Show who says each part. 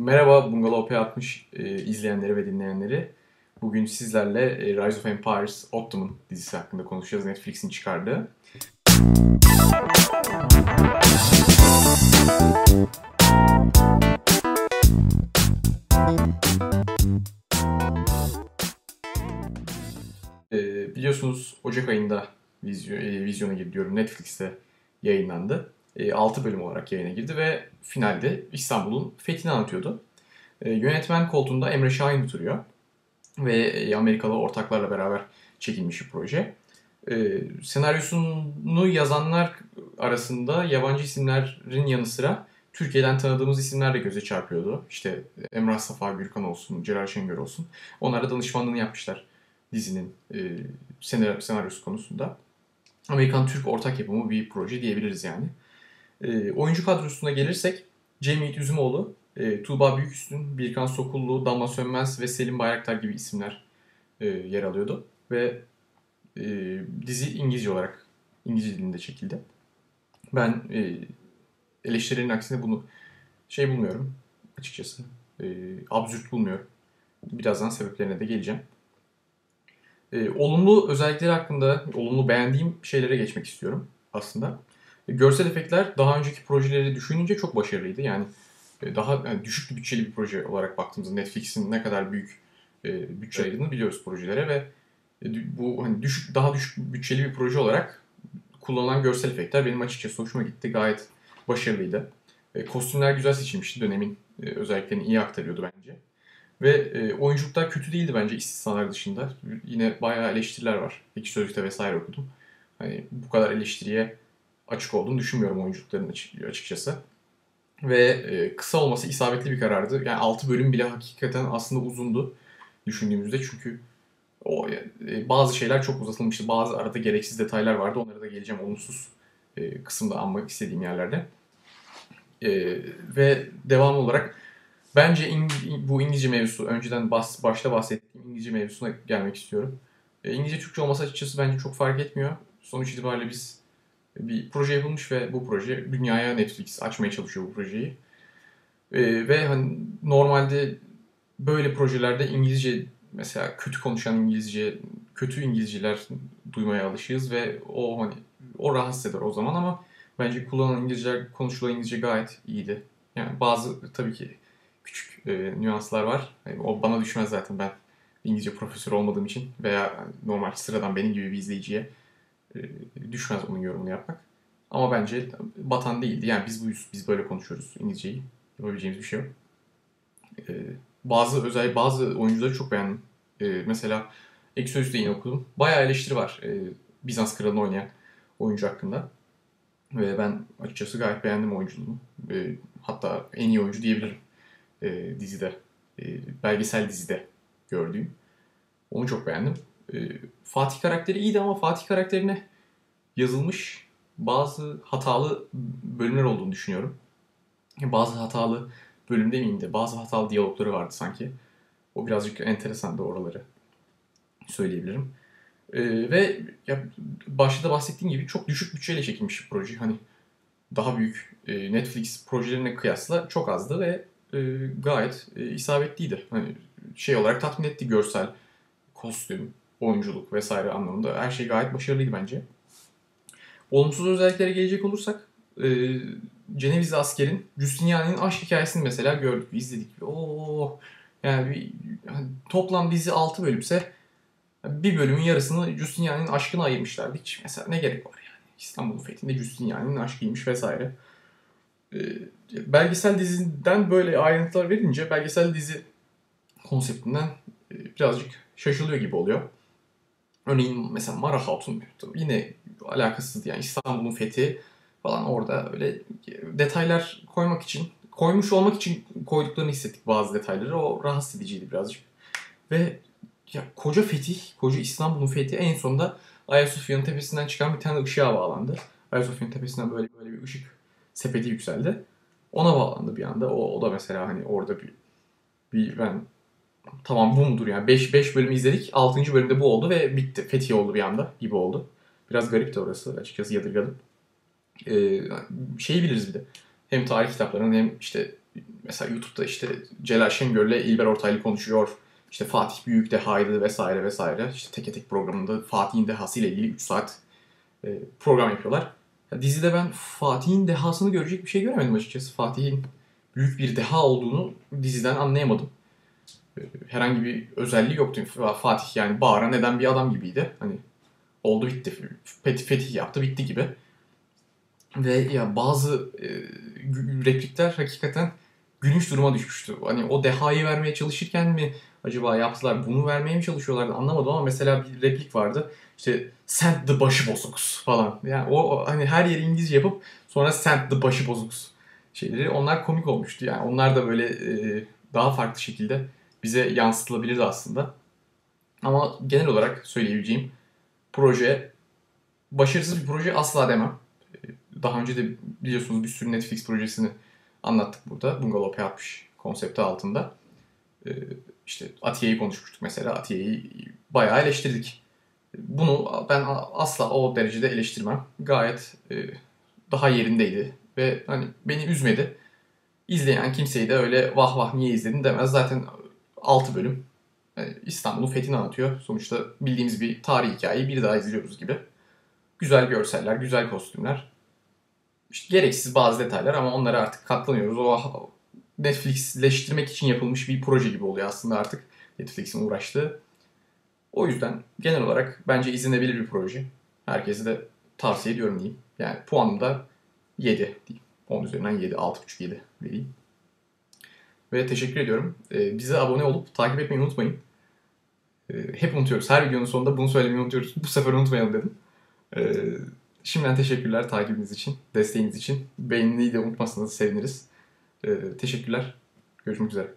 Speaker 1: Merhaba Bungalov P60 e, izleyenleri ve dinleyenleri. Bugün sizlerle e, Rise of Empires Ottoman dizisi hakkında konuşacağız. Netflix'in çıkardığı. E, biliyorsunuz Ocak ayında vizyo, e, vizyona gidiyorum. Netflix'te yayınlandı. E, 6 bölüm olarak yayına girdi ve finalde İstanbul'un fethini anlatıyordu. E, yönetmen koltuğunda Emre Şahin oturuyor. Ve e, Amerikalı ortaklarla beraber çekilmiş bir proje. E, senaryosunu yazanlar arasında yabancı isimlerin yanı sıra Türkiye'den tanıdığımız isimler de göze çarpıyordu. İşte Emrah Safa Gürkan olsun, Celal Şengör olsun. Onlara danışmanlığını yapmışlar dizinin senaryosu konusunda. Amerikan-Türk ortak yapımı bir proje diyebiliriz yani. E, oyuncu kadrosuna gelirsek Cem Yiğit Üzümoğlu, e, Tuğba Büyüküstün, Birkan Sokullu, Damla Sönmez ve Selim Bayraktar gibi isimler e, yer alıyordu. Ve e, dizi İngilizce olarak, İngilizce dilinde çekildi. Ben e, eleştirilerin aksine bunu şey bulmuyorum açıkçası. E, absürt bulmuyorum. Birazdan sebeplerine de geleceğim. E, olumlu özellikleri hakkında, olumlu beğendiğim şeylere geçmek istiyorum aslında. E, görsel efektler daha önceki projeleri düşününce çok başarılıydı. Yani e, daha yani düşük bütçeli bir proje olarak baktığımızda Netflix'in ne kadar büyük e, bütçe ayırdığını biliyoruz projelere ve e, bu hani düşük daha düşük bütçeli bir proje olarak kullanılan görsel efektler benim açıkçası hoşuma gitti. Gayet başarılıydı. E, kostümler güzel seçilmişti. Dönemin e, özelliklerini iyi aktarıyordu bence. Ve e, oyunculuklar kötü değildi bence istisnalar dışında. Yine bayağı eleştiriler var. İki sözlükte vesaire okudum. Hani bu kadar eleştiriye açık olduğunu düşünmüyorum oyunculukların açıkçası. Ve e, kısa olması isabetli bir karardı. Yani 6 bölüm bile hakikaten aslında uzundu düşündüğümüzde. Çünkü o e, bazı şeyler çok uzatılmıştı. Bazı arada gereksiz detaylar vardı. Onlara da geleceğim olumsuz e, kısımda anmak istediğim yerlerde. E, ve devam olarak bence in, bu İngilizce mevzusu, önceden bas, başta bahsettiğim İngilizce mevzusuna gelmek istiyorum. E, İngilizce Türkçe olması açıkçası bence çok fark etmiyor. Sonuç itibariyle biz bir proje yapılmış ve bu proje dünyaya Netflix açmaya çalışıyor bu projeyi. E, ve hani normalde böyle projelerde İngilizce mesela kötü konuşan İngilizce, kötü İngilizceler duymaya alışığız ve o hani o rahatsız eder o zaman ama bence kullanılan İngilizce, konuşulan İngilizce gayet iyiydi. Yani bazı tabii ki küçük e, nüanslar var. Yani o bana düşmez zaten ben İngilizce profesör olmadığım için veya normal sıradan benim gibi bir izleyiciye düşmez onun yorumunu yapmak. Ama bence batan değildi. Yani biz bu biz böyle konuşuyoruz İngilizceyi. Yapabileceğimiz bir şey yok. E, bazı özel bazı oyuncuları çok beğendim. E, mesela Exodus'ta yine okudum. Bayağı eleştiri var Bizans kralını oynayan oyuncu hakkında. Ve ben açıkçası gayet beğendim oyunculuğunu. hatta en iyi oyuncu diyebilirim dizide. belgesel dizide gördüğüm. Onu çok beğendim. Fatih karakteri iyiydi ama Fatih karakterine yazılmış bazı hatalı bölümler olduğunu düşünüyorum. Bazı hatalı bölüm demeyeyim de bazı hatalı diyalogları vardı sanki. O birazcık enteresan da oraları söyleyebilirim. Ee, ve ya başta da bahsettiğim gibi çok düşük bütçeyle çekilmiş bir proje. Hani daha büyük e, Netflix projelerine kıyasla çok azdı ve e, gayet e, isabetliydi. Hani şey olarak tatmin etti görsel, kostüm, oyunculuk vesaire anlamında her şey gayet başarılıydı bence. Olumsuz özelliklere gelecek olursak e, Cenevizli askerin Justiniani'nin aşk hikayesini mesela gördük, izledik. Oo, yani bir, yani toplam dizi 6 bölümse bir bölümün yarısını Justiniani'nin aşkına ayırmışlardı. Hiç mesela ne gerek var yani. İstanbul'un fethinde Justiniani'nin aşkıymış vesaire. E, belgesel diziden böyle ayrıntılar verince belgesel dizi konseptinden e, birazcık şaşılıyor gibi oluyor. Örneğin mesela Mara Hatun yine alakasız yani İstanbul'un fethi falan orada öyle detaylar koymak için koymuş olmak için koyduklarını hissettik bazı detayları. O rahatsız ediciydi birazcık. Ve ya koca fetih, koca İstanbul'un fethi en sonunda Ayasofya'nın tepesinden çıkan bir tane ışığa bağlandı. Ayasofya'nın tepesinden böyle böyle bir ışık sepeti yükseldi. Ona bağlandı bir anda. O, o da mesela hani orada bir bir ben tamam bu mudur yani 5 5 bölüm izledik. 6. bölümde bu oldu ve bitti. Fetih oldu bir anda gibi oldu. Biraz garip de orası açıkçası yadırgadım. Ee, şeyi biliriz bir de. Hem tarih kitaplarının hem işte mesela YouTube'da işte Celal Şengör'le İlber Ortaylı konuşuyor. İşte Fatih Büyük dehaydı vesaire vesaire. İşte teke tek programında Fatih'in dehası ile ilgili 3 saat e, program yapıyorlar. Ya dizide ben Fatih'in dehasını görecek bir şey göremedim açıkçası. Fatih'in büyük bir deha olduğunu diziden anlayamadım. E, herhangi bir özelliği yoktu. Fatih yani bağıran neden bir adam gibiydi. Hani oldu bitti. Fetih, fetih yaptı bitti gibi. Ve ya bazı e, replikler hakikaten gülünç duruma düşmüştü. Hani o dehayı vermeye çalışırken mi acaba yaptılar? Bunu vermeye mi çalışıyorlardı anlamadım ama mesela bir replik vardı. İşte send the başı bozuks falan. Yani o hani her yeri İngilizce yapıp sonra send the başı bozuks şeyleri. Onlar komik olmuştu. Yani onlar da böyle e, daha farklı şekilde bize yansıtılabilirdi aslında. Ama genel olarak söyleyebileceğim proje başarısız bir proje asla demem. Daha önce de biliyorsunuz bir sürü Netflix projesini anlattık burada. Bungalow P60 konsepti altında. İşte Atiye'yi konuşmuştuk mesela. Atiye'yi bayağı eleştirdik. Bunu ben asla o derecede eleştirmem. Gayet daha yerindeydi ve hani beni üzmedi. İzleyen kimseyi de öyle vah vah niye izledin demez. Zaten 6 bölüm İstanbul'un fethini anlatıyor. Sonuçta bildiğimiz bir tarih hikayeyi bir daha izliyoruz gibi. Güzel görseller, güzel kostümler. İşte gereksiz bazı detaylar ama onlara artık katlanıyoruz. O Netflixleştirmek için yapılmış bir proje gibi oluyor aslında artık Netflix'in uğraştığı. O yüzden genel olarak bence izlenebilir bir proje. Herkese de tavsiye ediyorum diyeyim. Yani puanım da 7 diyeyim. 10 üzerinden 7, 6.5-7 vereyim. Ve teşekkür ediyorum. Ee, bize abone olup takip etmeyi unutmayın. Ee, hep unutuyoruz. Her videonun sonunda bunu söylemeyi unutuyoruz. Bu sefer unutmayalım dedim. Ee, şimdiden teşekkürler takibiniz için, desteğiniz için. Beğenmeyi de unutmazsanız seviniriz. Ee, teşekkürler. Görüşmek üzere.